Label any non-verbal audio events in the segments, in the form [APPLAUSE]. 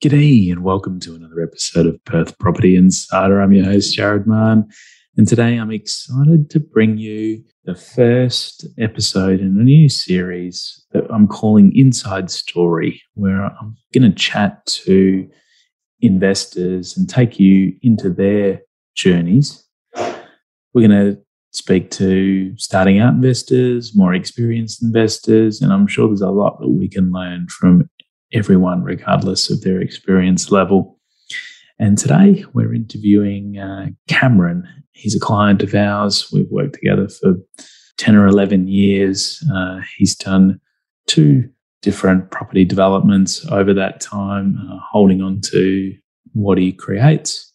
G'day and welcome to another episode of Perth Property Insider. I'm your host, Jared Mann, and today I'm excited to bring you the first episode in a new series that I'm calling Inside Story, where I'm going to chat to investors and take you into their journeys. We're going to speak to starting out investors, more experienced investors, and I'm sure there's a lot that we can learn from everyone, regardless of their experience level. And today we're interviewing uh, Cameron. He's a client of ours. We've worked together for 10 or 11 years. Uh, he's done two different property developments over that time, uh, holding on to what he creates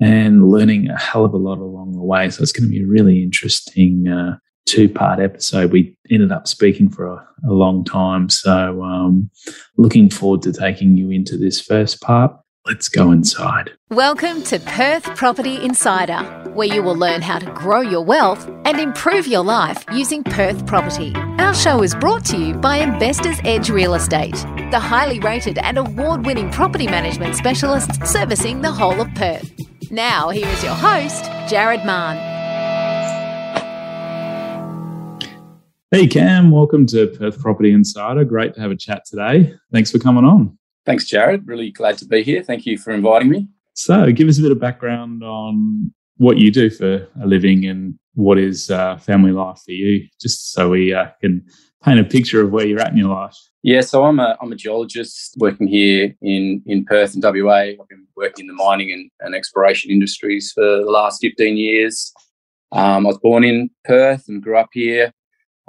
and learning a hell of a lot along the way. So it's going to be a really interesting uh, two part episode. We ended up speaking for a, a long time. So, um, looking forward to taking you into this first part. Let's go inside. Welcome to Perth Property Insider, where you will learn how to grow your wealth and improve your life using Perth property. Our show is brought to you by Investors Edge Real Estate, the highly rated and award winning property management specialists servicing the whole of Perth. Now, here is your host, Jared Mann. Hey, Cam, welcome to Perth Property Insider. Great to have a chat today. Thanks for coming on. Thanks, Jared. Really glad to be here. Thank you for inviting me. So, give us a bit of background on what you do for a living and what is uh, family life for you, just so we uh, can paint a picture of where you're at in your life. Yeah, so I'm a, I'm a geologist working here in, in Perth and WA. I've been working in the mining and, and exploration industries for the last 15 years. Um, I was born in Perth and grew up here.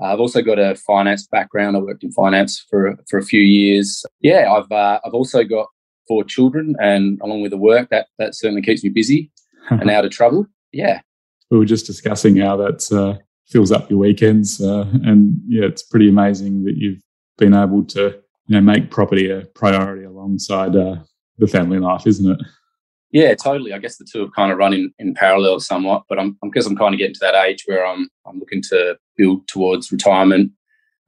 Uh, I've also got a finance background. I worked in finance for for a few years. Yeah, I've uh, I've also got four children, and along with the work, that that certainly keeps me busy [LAUGHS] and out of trouble. Yeah, we were just discussing how that uh, fills up your weekends, uh, and yeah, it's pretty amazing that you've been able to you know make property a priority alongside uh, the family life, isn't it? Yeah, totally. I guess the two have kind of run in, in parallel somewhat, but I'm because I'm kind of getting to that age where I'm I'm looking to build towards retirement.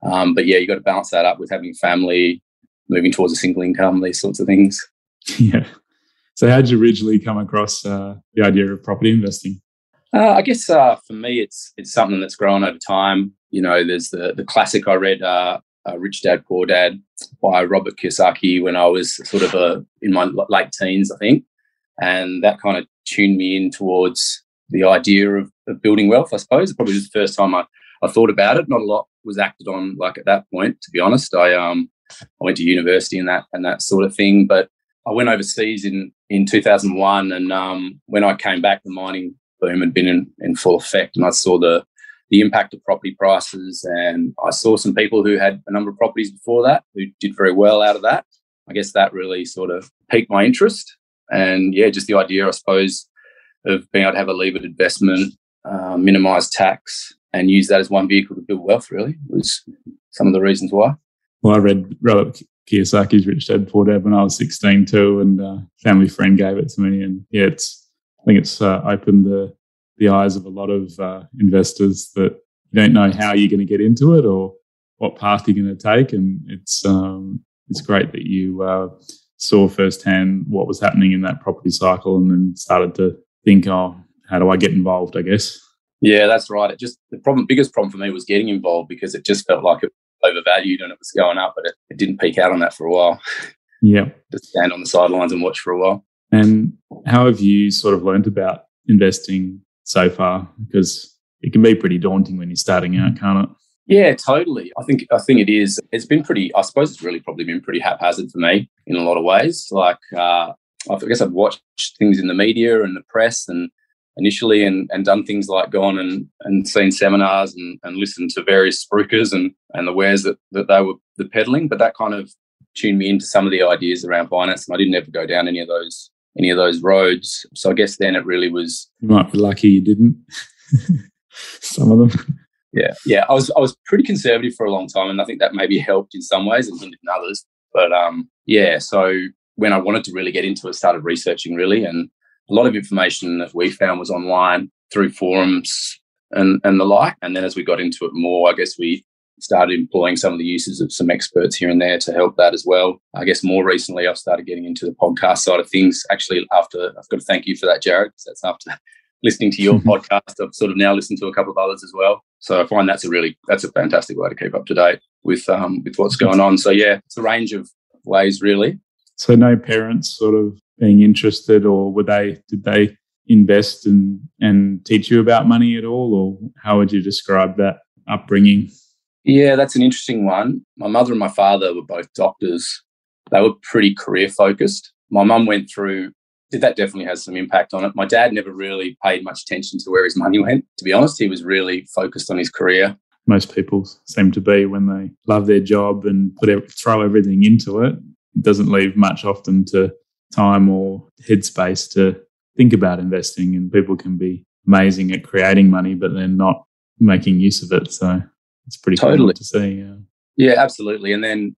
Um, but yeah, you got to balance that up with having family, moving towards a single income, these sorts of things. [LAUGHS] Yeah. So, how did you originally come across uh, the idea of property investing? Uh, I guess uh, for me, it's it's something that's grown over time. You know, there's the the classic I read, uh, uh, Rich Dad Poor Dad by Robert Kiyosaki when I was sort of a, in my late teens, I think and that kind of tuned me in towards the idea of, of building wealth. I suppose probably was the first time I, I thought about it. Not a lot was acted on like at that point, to be honest. I um I went to university and that and that sort of thing, but I went overseas in in 2001, and um, when I came back, the mining boom had been in, in full effect, and I saw the the impact of property prices, and I saw some people who had a number of properties before that who did very well out of that. I guess that really sort of piqued my interest, and yeah, just the idea, I suppose, of being able to have a levered investment, uh, minimize tax, and use that as one vehicle to build wealth really was some of the reasons why. Well, I read Robert Kiyosaki's Rich Dad Poor Dad when I was 16 too, and a uh, family friend gave it to me. And yeah, it's I think it's uh, opened the the eyes of a lot of uh, investors that you don't know how you're going to get into it or what path you're going to take. And it's um, it's great that you uh, saw firsthand what was happening in that property cycle and then started to think, oh, how do I get involved? I guess. Yeah, that's right. It just the problem, biggest problem for me was getting involved because it just felt like it was overvalued and it was going up, but it, it didn't peak out on that for a while. Yeah, [LAUGHS] just stand on the sidelines and watch for a while. And how have you sort of learned about investing so far? Because it can be pretty daunting when you're starting out, can't it? Yeah, totally. I think I think it is. It's been pretty. I suppose it's really probably been pretty haphazard for me in a lot of ways. Like uh, I guess I've watched things in the media and the press and initially and, and done things like gone and, and seen seminars and, and listened to various spruikers and, and the wares that, that they were the peddling. But that kind of tuned me into some of the ideas around finance and I didn't ever go down any of those any of those roads. So I guess then it really was You might be lucky you didn't. [LAUGHS] some of them yeah, yeah. I was I was pretty conservative for a long time, and I think that maybe helped in some ways and hindered in others. But um, yeah. So when I wanted to really get into it, started researching really, and a lot of information that we found was online through forums and and the like. And then as we got into it more, I guess we started employing some of the uses of some experts here and there to help that as well. I guess more recently, I've started getting into the podcast side of things. Actually, after I've got to thank you for that, Jared. That's after listening to your [LAUGHS] podcast. I've sort of now listened to a couple of others as well. So I find that's a really that's a fantastic way to keep up to date with um, with what's going on. So yeah, it's a range of ways really. So no parents sort of being interested, or were they? Did they invest and and teach you about money at all, or how would you describe that upbringing? Yeah, that's an interesting one. My mother and my father were both doctors. They were pretty career focused. My mum went through that definitely has some impact on it. My dad never really paid much attention to where his money went. To be honest, he was really focused on his career. Most people seem to be when they love their job and put throw everything into it. It doesn't leave much often to time or headspace to think about investing. And people can be amazing at creating money, but then not making use of it. So it's pretty totally cool to see. Yeah. yeah, absolutely. And then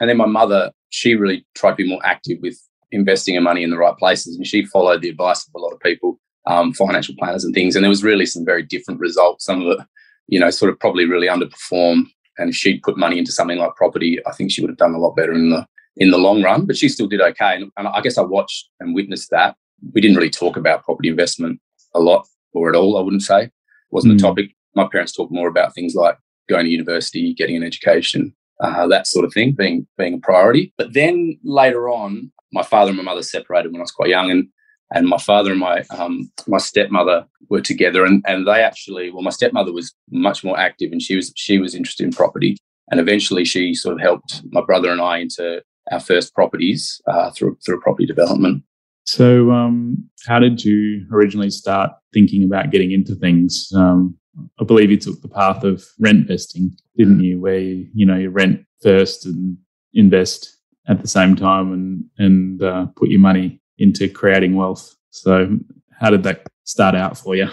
and then my mother, she really tried to be more active with investing her money in the right places, and she followed the advice of a lot of people, um, financial planners and things. And there was really some very different results. Some of it, you know, sort of probably really underperformed. And if she'd put money into something like property, I think she would have done a lot better in the in the long run. But she still did okay. And, and I guess I watched and witnessed that. We didn't really talk about property investment a lot or at all. I wouldn't say it wasn't mm. a topic. My parents talked more about things like going to university, getting an education, uh, that sort of thing being being a priority. But then later on, my father and my mother separated when I was quite young, and and my father and my um, my stepmother were together, and and they actually, well, my stepmother was much more active, and she was she was interested in property, and eventually she sort of helped my brother and I into our first properties uh, through through property development. So, um, how did you originally start thinking about getting into things? Um, I believe you took the path of rent vesting, didn't you? Where you, you know you rent first and invest at the same time and and uh, put your money into creating wealth. So, how did that start out for you?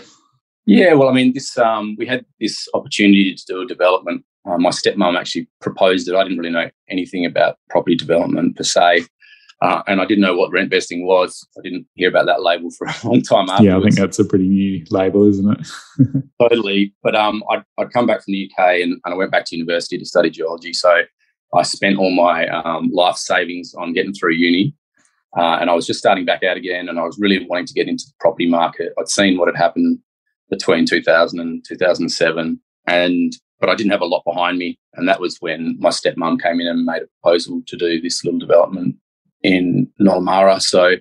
Yeah, well, I mean, this um, we had this opportunity to do a development. Uh, my stepmom actually proposed it. I didn't really know anything about property development per se, uh, and I didn't know what rent vesting was. I didn't hear about that label for [LAUGHS] a long time afterwards. Yeah, I think that's a pretty new label, isn't it? [LAUGHS] totally. But um, I'd, I'd come back from the UK and, and I went back to university to study geology. So I spent all my um, life savings on getting through uni. Uh, and I was just starting back out again, and I was really wanting to get into the property market. I'd seen what had happened between 2000 and 2007, and but I didn't have a lot behind me. And that was when my stepmom came in and made a proposal to do this little development in Nollamara. So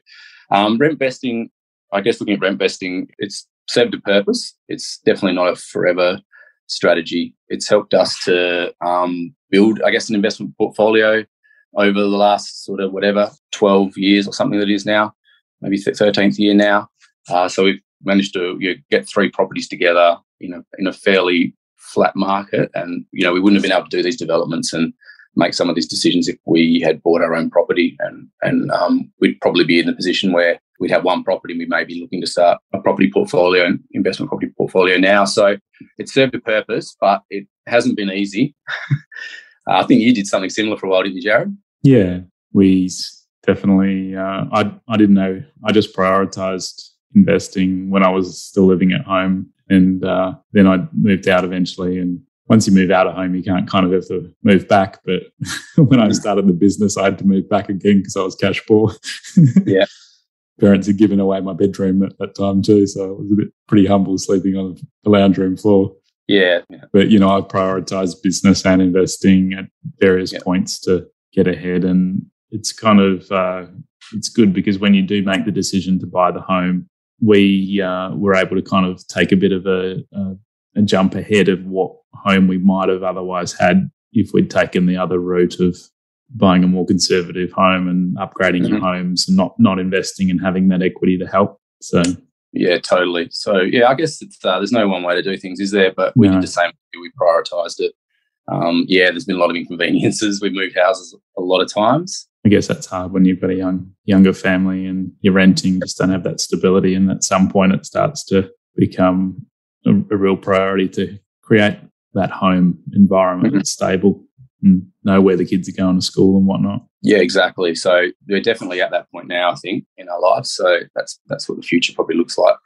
um, rent vesting, I guess looking at rent vesting, it's served a purpose. It's definitely not a forever strategy. It's helped us to um, build, I guess, an investment portfolio over the last sort of whatever 12 years or something that is now, maybe 13th year now. Uh, so we've managed to you know, get three properties together in a in a fairly flat market, and you know we wouldn't have been able to do these developments and make some of these decisions if we had bought our own property, and and um, we'd probably be in a position where we'd have one property and we may be looking to start a property portfolio and investment property portfolio now. So it served a purpose, but it hasn't been easy. [LAUGHS] I think you did something similar for a while, didn't you, Jared? Yeah, we definitely. Uh, I I didn't know. I just prioritized investing when I was still living at home, and uh, then I moved out eventually. And once you move out of home, you can't kind of have to move back. But [LAUGHS] when I started the business, I had to move back again because I was cash poor. yeah. [LAUGHS] Parents had given away my bedroom at that time too, so I was a bit pretty humble sleeping on the lounge room floor. Yeah, But you know, I prioritized business and investing at various yeah. points to get ahead, and it's kind of uh, it's good because when you do make the decision to buy the home, we uh, were able to kind of take a bit of a, a, a jump ahead of what home we might have otherwise had if we'd taken the other route of buying a more conservative home and upgrading mm-hmm. your homes and not not investing and having that equity to help. So yeah, totally. So yeah, I guess it's, uh, there's no one way to do things, is there? But we no. did the same. We prioritised it. Um, yeah, there's been a lot of inconveniences. [LAUGHS] We've moved houses a lot of times. I guess that's hard when you've got a young younger family and you're renting. Just don't have that stability, and at some point, it starts to become a, a real priority to create that home environment mm-hmm. that's stable and know where the kids are going to school and whatnot. Yeah, exactly. So we're definitely at that point now, I think, in our lives. So that's that's what the future probably looks like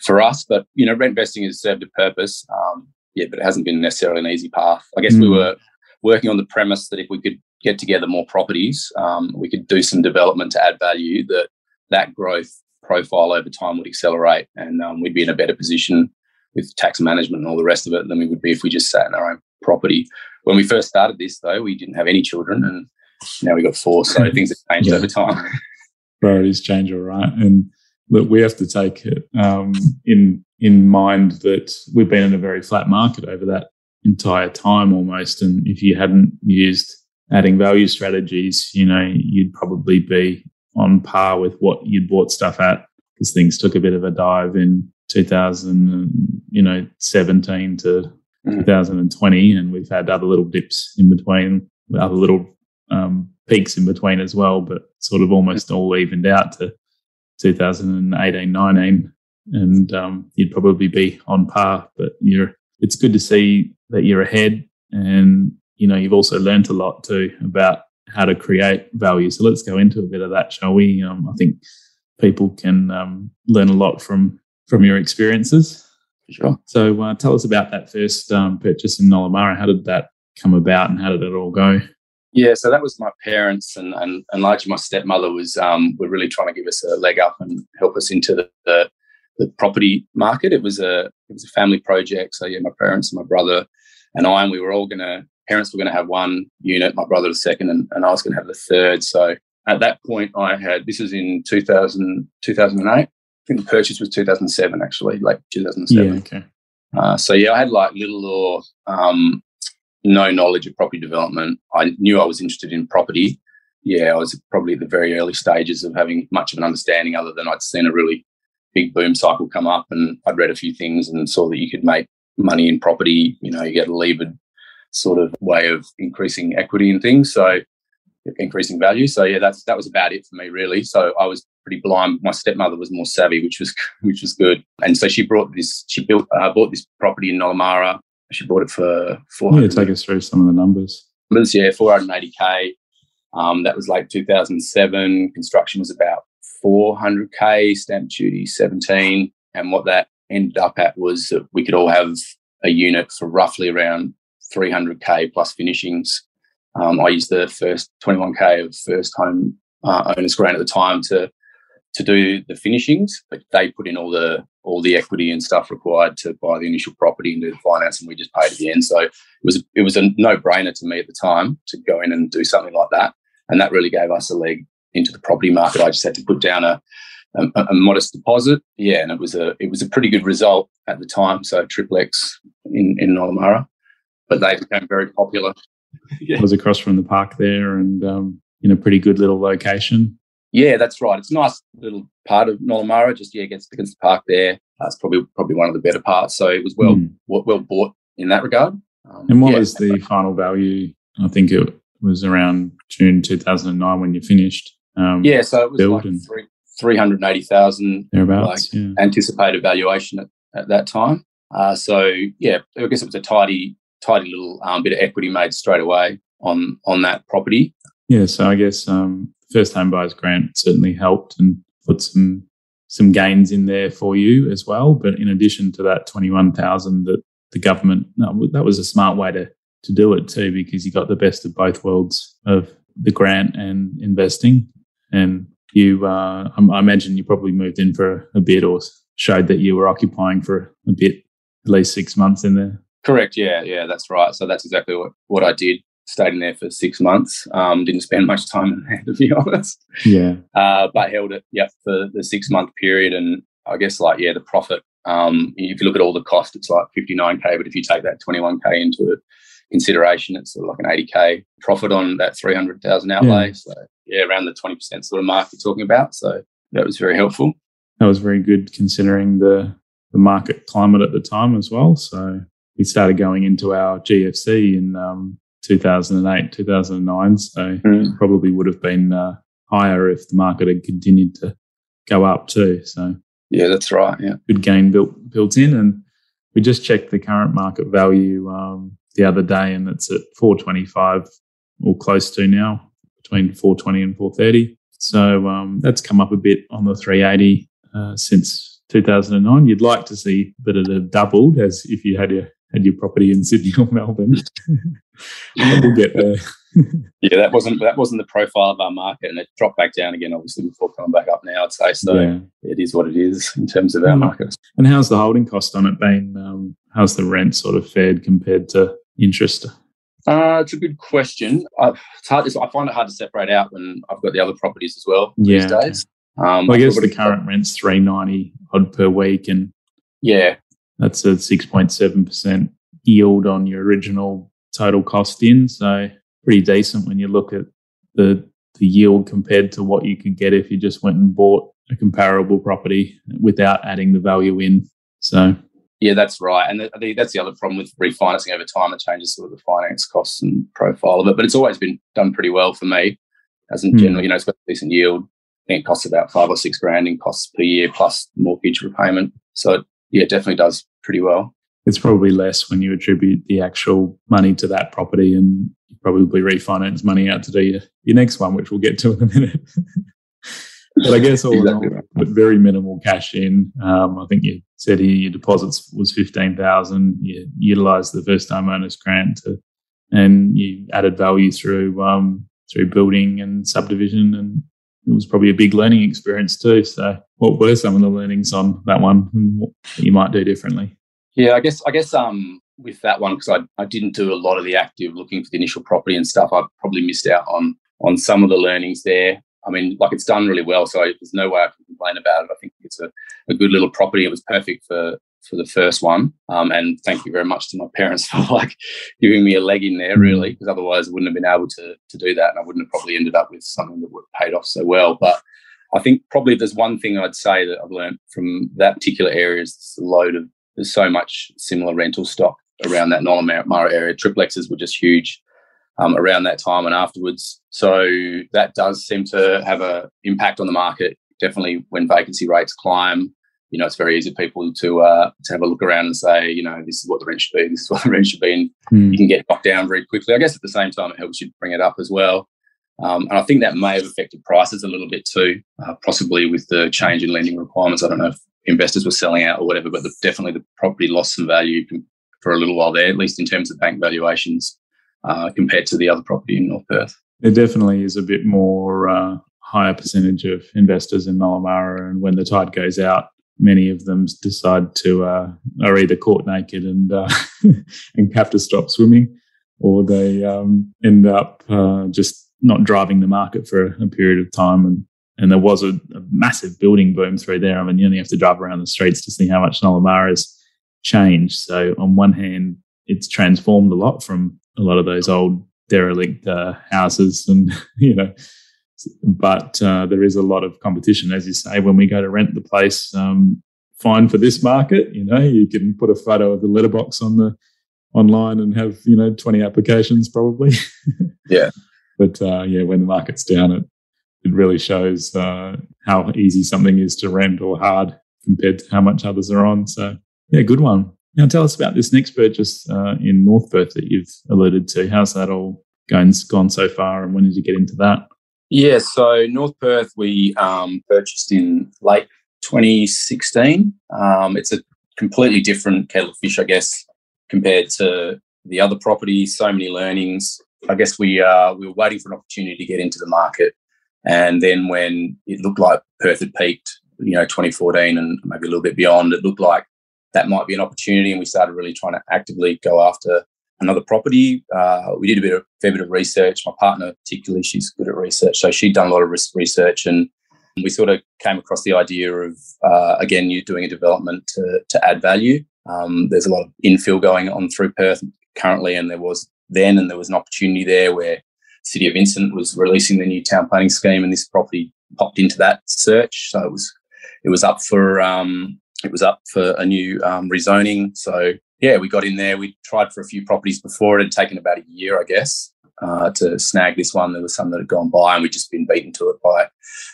for us. But you know, rent vesting has served a purpose. Um, yeah, but it hasn't been necessarily an easy path. I guess mm. we were working on the premise that if we could get together more properties, um, we could do some development to add value. That that growth profile over time would accelerate, and um, we'd be in a better position with tax management and all the rest of it than we would be if we just sat in our own property. When we first started this, though, we didn't have any children, and now we've got four, so [LAUGHS] things have changed yeah. over time. Priorities change, all right, and look, we have to take it um, in in mind that we've been in a very flat market over that entire time almost, and if you hadn't used adding value strategies, you know, you'd probably be on par with what you'd bought stuff at because things took a bit of a dive in 2000, you know, 17 to mm. 2020, and we've had other little dips in between, other little um, peaks in between as well, but sort of almost all evened out to 2018, 19, and um, you'd probably be on par. But you're, it's good to see that you're ahead, and you know you've also learned a lot too about how to create value. So let's go into a bit of that, shall we? Um, I think people can um, learn a lot from from your experiences. Sure. So uh, tell us about that first um, purchase in Nollamara. How did that come about, and how did it all go? Yeah, so that was my parents, and and, and largely my stepmother was um, were really trying to give us a leg up and help us into the, the, the property market. It was a it was a family project. So yeah, my parents and my brother and I, and we were all gonna parents were gonna have one unit, my brother the second, and, and I was gonna have the third. So at that point, I had this was in 2000, 2008. I think the purchase was 2007, actually, like 2007. Yeah, okay. Uh, so yeah, I had like little or um, no knowledge of property development. I knew I was interested in property. Yeah, I was probably at the very early stages of having much of an understanding, other than I'd seen a really big boom cycle come up, and I'd read a few things and saw that you could make money in property. You know, you get a levered sort of way of increasing equity and things, so increasing value. So yeah, that's that was about it for me really. So I was pretty blind. My stepmother was more savvy, which was [LAUGHS] which was good. And so she brought this. She built uh, bought this property in Nollamara she bought it for 400. Yeah, take us through some of the numbers. Yeah, 480k. Um, that was like 2007. Construction was about 400k. Stamp duty 17. And what that ended up at was that we could all have a unit for roughly around 300k plus finishings. Um, I used the first 21k of first home uh, owners grant at the time to to do the finishings, but they put in all the all the equity and stuff required to buy the initial property and do the finance, and we just paid at the end. So it was it was a no brainer to me at the time to go in and do something like that, and that really gave us a leg into the property market. I just had to put down a a, a modest deposit, yeah, and it was a it was a pretty good result at the time. So triplex in in Nollamara, but they became very popular. [LAUGHS] yeah. Was across from the park there, and um, in a pretty good little location. Yeah, that's right. It's a nice little part of Nollamara. Just yeah, against against the park there. That's probably probably one of the better parts. So it was well mm. well, well, bought in that regard. Um, and what yeah. was the final value? I think it was around June 2009 when you finished. Um, yeah, so it was like three, 380,000 like, yeah. anticipated valuation at, at that time. Uh, so yeah, I guess it was a tidy, tidy little um, bit of equity made straight away on on that property. Yeah, so I guess um, first home buyers grant certainly helped and put some some gains in there for you as well. But in addition to that twenty one thousand that the government no, that was a smart way to to do it too because you got the best of both worlds of the grant and investing. And you, uh, I imagine you probably moved in for a bit or showed that you were occupying for a bit, at least six months in there. Correct. Yeah, yeah, that's right. So that's exactly what, what I did stayed in there for six months. Um, didn't spend much time in there, [LAUGHS] to be honest. Yeah. Uh, but held it, yep, for the six month period. And I guess, like, yeah, the profit, um, if you look at all the cost, it's like 59K. But if you take that 21K into consideration, it's sort of like an 80K profit on that 300,000 outlay. Yeah. So, yeah, around the 20% sort of mark you're talking about. So that was very helpful. That was very good considering the, the market climate at the time as well. So we started going into our GFC in um, 2008, 2009. So mm. probably would have been uh, higher if the market had continued to go up too. So yeah, that's right. Yeah, good gain built built in, and we just checked the current market value um, the other day, and it's at 425 or close to now, between 420 and 430. So um, that's come up a bit on the 380 uh, since 2009. You'd like to see that it had doubled, as if you had your had your property in Sydney or Melbourne. [LAUGHS] we'll get there. yeah, that wasn't that wasn't the profile of our market, and it dropped back down again. Obviously, before coming back up now, I'd say so. Yeah. It is what it is in terms of our mm. market. And how's the holding cost on it been? Um, how's the rent sort of fared compared to interest? Uh, it's a good question. I, it's hard. I find it hard to separate out when I've got the other properties as well yeah. these days. Um, well, I guess the current rent's three ninety odd per week, and yeah, that's a six point seven percent yield on your original total cost in. So pretty decent when you look at the the yield compared to what you could get if you just went and bought a comparable property without adding the value in. So yeah, that's right. And I think that's the other problem with refinancing over time. It changes sort of the finance costs and profile of it. But it's always been done pretty well for me. Hasn't mm. generally, you know, it's got a decent yield. I think it costs about five or six grand in costs per year plus mortgage repayment. So it, yeah, it definitely does pretty well. It's probably less when you attribute the actual money to that property and you probably refinance money out to do your, your next one, which we'll get to in a minute. [LAUGHS] but I guess all exactly in all, but very minimal cash in. Um, I think you said here your deposits was fifteen thousand. You utilised the first time owners grant to, and you added value through um, through building and subdivision, and it was probably a big learning experience too. So, what were some of the learnings on that one, and what you might do differently? Yeah, I guess I guess um, with that one because I, I didn't do a lot of the active looking for the initial property and stuff. I probably missed out on on some of the learnings there. I mean, like it's done really well, so there's no way I can complain about it. I think it's a, a good little property. It was perfect for for the first one, um, and thank you very much to my parents [LAUGHS] for like giving me a leg in there, really, because otherwise I wouldn't have been able to to do that, and I wouldn't have probably ended up with something that would have paid off so well. But I think probably there's one thing I'd say that I've learned from that particular area is the load of there's so much similar rental stock around that Nollamara area. Triplexes were just huge um, around that time and afterwards. So that does seem to have an impact on the market. Definitely, when vacancy rates climb, you know, it's very easy for people to uh, to have a look around and say, you know, this is what the rent should be. This is what the rent should be, and mm. you can get knocked down very quickly. I guess at the same time, it helps you bring it up as well. Um, and I think that may have affected prices a little bit too, uh, possibly with the change in lending requirements. I don't know if investors were selling out or whatever, but the, definitely the property lost some value for a little while there, at least in terms of bank valuations uh, compared to the other property in North Perth. There definitely is a bit more uh, higher percentage of investors in Nollamara, and when the tide goes out, many of them decide to uh, are either caught naked and uh, [LAUGHS] and have to stop swimming, or they um, end up uh, just not driving the market for a period of time. And and there was a, a, massive building boom through there. I mean, you only have to drive around the streets to see how much Nollamara has changed. So on one hand, it's transformed a lot from a lot of those old derelict uh, houses and [LAUGHS] you know but uh, there is a lot of competition as you say when we go to rent the place um, fine for this market you know you can put a photo of the letterbox on the online and have you know 20 applications probably [LAUGHS] yeah but uh, yeah when the market's down it it really shows uh, how easy something is to rent or hard compared to how much others are on so yeah good one now, tell us about this next purchase uh, in North Perth that you've alluded to. How's that all going, gone so far, and when did you get into that? Yeah, so North Perth we um, purchased in late 2016. Um, it's a completely different kettle of fish, I guess, compared to the other property. So many learnings. I guess we uh, we were waiting for an opportunity to get into the market, and then when it looked like Perth had peaked, you know, 2014 and maybe a little bit beyond, it looked like that might be an opportunity. And we started really trying to actively go after another property. Uh, we did a bit of fair bit of research. My partner, particularly, she's good at research, so she'd done a lot of risk research, and we sort of came across the idea of uh, again you doing a development to to add value. Um, there's a lot of infill going on through Perth currently, and there was then, and there was an opportunity there where City of Vincent was releasing the new town planning scheme, and this property popped into that search. So it was it was up for um, it was up for a new um, rezoning. So yeah, we got in there. We tried for a few properties before. It had taken about a year, I guess, uh, to snag this one. There was some that had gone by, and we'd just been beaten to it by,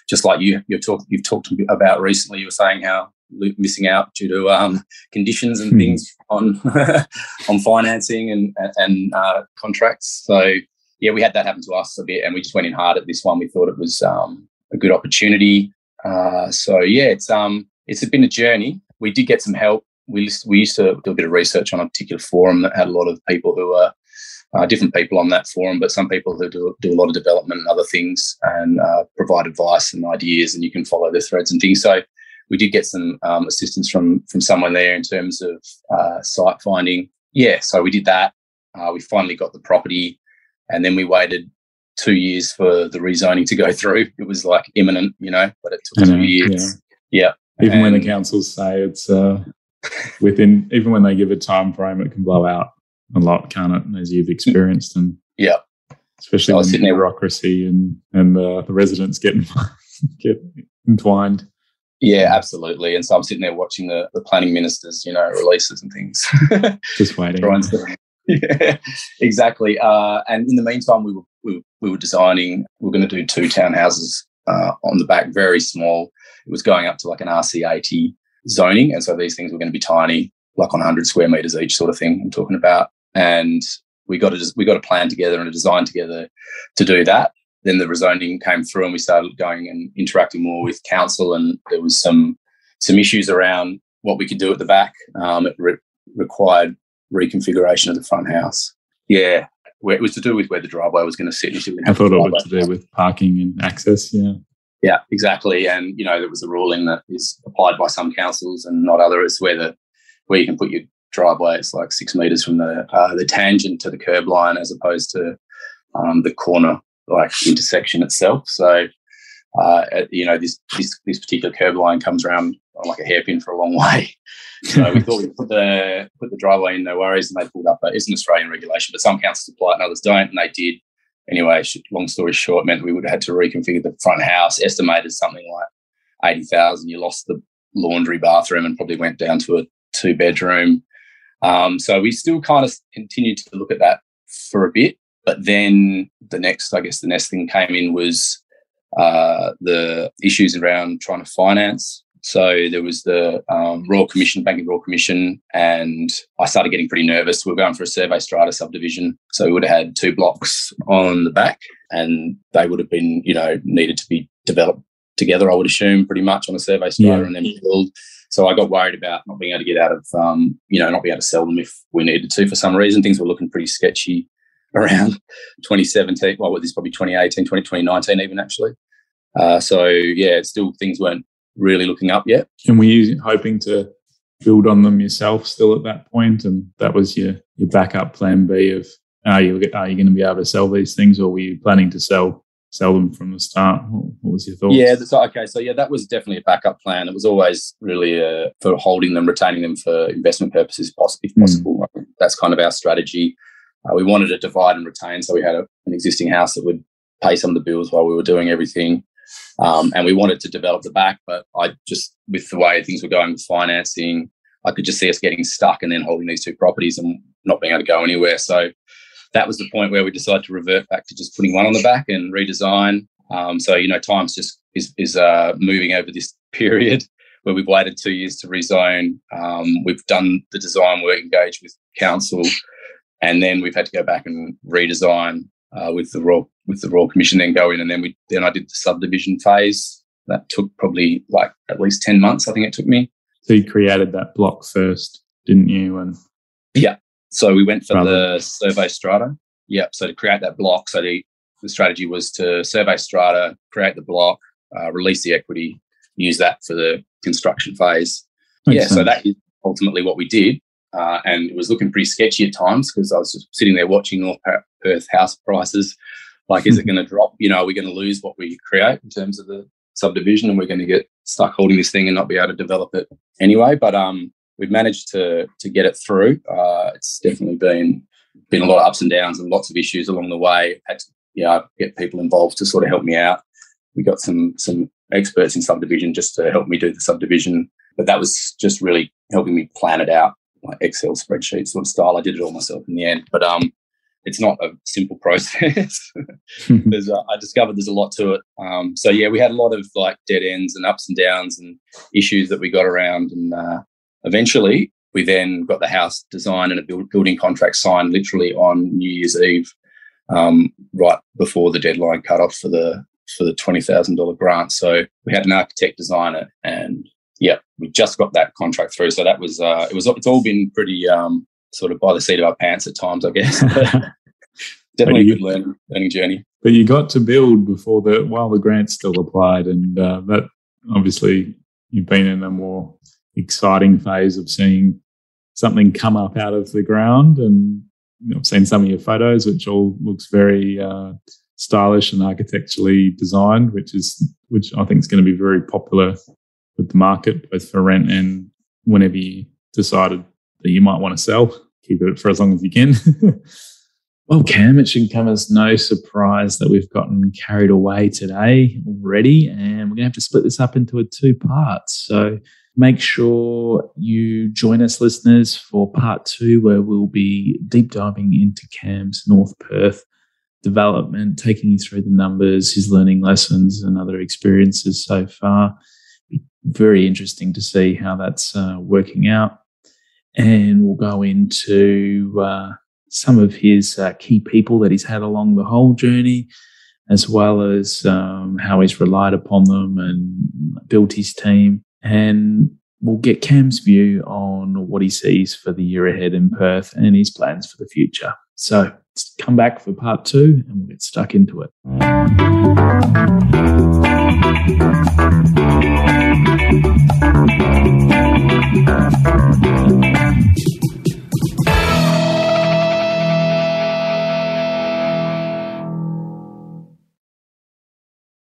just like you you're talk, you've talked about recently. You were saying how missing out due to um, conditions and hmm. things on [LAUGHS] on financing and and uh, contracts. So yeah, we had that happen to us a bit, and we just went in hard at this one. We thought it was um, a good opportunity. Uh, so yeah, it's um it's been a journey. We did get some help we we used to do a bit of research on a particular forum that had a lot of people who were uh, different people on that forum, but some people who do, do a lot of development and other things and uh, provide advice and ideas, and you can follow the threads and things. So we did get some um, assistance from from someone there in terms of uh, site finding. Yeah, so we did that. Uh, we finally got the property, and then we waited two years for the rezoning to go [LAUGHS] through. It was like imminent, you know, but it took two years. Yeah. yeah. Even and, when the councils say it's uh, within, even when they give a time frame, it can blow out a lot, can't it? As you've experienced, and yeah, especially when the bureaucracy and and uh, the residents get [LAUGHS] get entwined. Yeah, absolutely. And so I'm sitting there watching the, the planning ministers, you know, releases and things. [LAUGHS] Just waiting. [LAUGHS] yeah, exactly. Uh, and in the meantime, we were, we were, we were designing, we were going to do two townhouses uh, on the back, very small. It was going up to like an RC80 zoning. And so these things were going to be tiny, like on 100 square meters each, sort of thing I'm talking about. And we got a, we got a plan together and a design together to do that. Then the rezoning came through and we started going and interacting more with council and there was some some issues around what we could do at the back. Um, it re- required reconfiguration of the front house. Yeah it was to do with where the driveway was going to sit i thought it was to do with parking and access yeah. Yeah exactly. And you know there was a ruling that is applied by some councils and not others where the where you can put your driveway it's like six meters from the uh, the tangent to the curb line as opposed to um, the corner like intersection itself. So, uh, you know, this, this this particular curb line comes around like a hairpin for a long way. [LAUGHS] So we thought we'd put the put the driveway in, no worries, and they pulled up. That is an Australian regulation, but some councils apply it and others don't, and they did. Anyway, long story short, meant we would have had to reconfigure the front house. Estimated something like eighty thousand. You lost the laundry, bathroom, and probably went down to a two bedroom. Um, so we still kind of continued to look at that for a bit. But then the next, I guess, the next thing came in was uh, the issues around trying to finance. So there was the um, Royal Commission, Banking Royal Commission, and I started getting pretty nervous. We were going for a survey strata subdivision, so we would have had two blocks on the back, and they would have been, you know, needed to be developed together. I would assume pretty much on a survey strata yeah. and then build. So I got worried about not being able to get out of, um, you know, not being able to sell them if we needed to for some reason. Things were looking pretty sketchy [LAUGHS] around 2017. Well, this is probably 2018, 2019, even actually. Uh, so yeah, still things weren't really looking up yet. And were you hoping to build on them yourself still at that point, and that was your your backup plan B of are you are you going to be able to sell these things, or were you planning to sell sell them from the start? What was your thoughts? Yeah, so, okay, so yeah, that was definitely a backup plan. It was always really uh, for holding them, retaining them for investment purposes, if hmm. possible. Mm. That's kind of our strategy. Uh, we wanted to divide and retain, so we had a, an existing house that would pay some of the bills while we were doing everything. Um, and we wanted to develop the back, but I just, with the way things were going with financing, I could just see us getting stuck and then holding these two properties and not being able to go anywhere. So that was the point where we decided to revert back to just putting one on the back and redesign. Um, so you know, time's just is is uh, moving over this [LAUGHS] period where we've waited two years to rezone. Um, we've done the design work, engaged with council, and then we've had to go back and redesign uh, with the Royal with the Royal Commission. Then go in, and then we then I did the subdivision phase. That took probably like at least ten months. I think it took me. So you created that block first, didn't you? And yeah, so we went for Rather. the survey strata. Yeah, so to create that block, so the, the strategy was to survey strata, create the block, uh, release the equity, use that for the construction phase. Makes yeah, sense. so that is ultimately what we did. Uh, and it was looking pretty sketchy at times because I was just sitting there watching North Perth house prices. Like, is it going to drop? You know, are we going to lose what we create in terms of the subdivision, and we're going to get stuck holding this thing and not be able to develop it anyway? But um, we've managed to to get it through. Uh, it's definitely been been a lot of ups and downs and lots of issues along the way. Had to you know, get people involved to sort of help me out. We got some some experts in subdivision just to help me do the subdivision, but that was just really helping me plan it out like Excel spreadsheet sort of style. I did it all myself in the end, but um, it's not a simple [LAUGHS] process. [LAUGHS] there's a, I discovered there's a lot to it. Um, so yeah, we had a lot of like dead ends and ups and downs and issues that we got around, and uh, eventually we then got the house design and a build, building contract signed literally on New Year's Eve, um, right before the deadline cut off for the for the twenty thousand dollar grant. So we had an architect design it, and yeah, we just got that contract through. So that was uh, it was it's all been pretty um, sort of by the seat of our pants at times, I guess. [LAUGHS] [LAUGHS] Definitely you, a good learning, learning journey. But you got to build before the while the grant still applied, and uh, that obviously you've been in a more exciting phase of seeing something come up out of the ground. And you know, I've seen some of your photos, which all looks very uh, stylish and architecturally designed, which is which I think is going to be very popular with the market, both for rent and whenever you decided that you might want to sell, keep it for as long as you can. [LAUGHS] well, Cam, it should come as no surprise that we've gotten carried away today already, and we're going to have to split this up into a two parts. So make sure you join us, listeners, for part two, where we'll be deep diving into Cam's North Perth development, taking you through the numbers, his learning lessons, and other experiences so far. Very interesting to see how that's uh, working out. And we'll go into uh, some of his uh, key people that he's had along the whole journey, as well as um, how he's relied upon them and built his team and we'll get Cam's view on what he sees for the year ahead in Perth and his plans for the future. So come back for part two and we'll get stuck into it.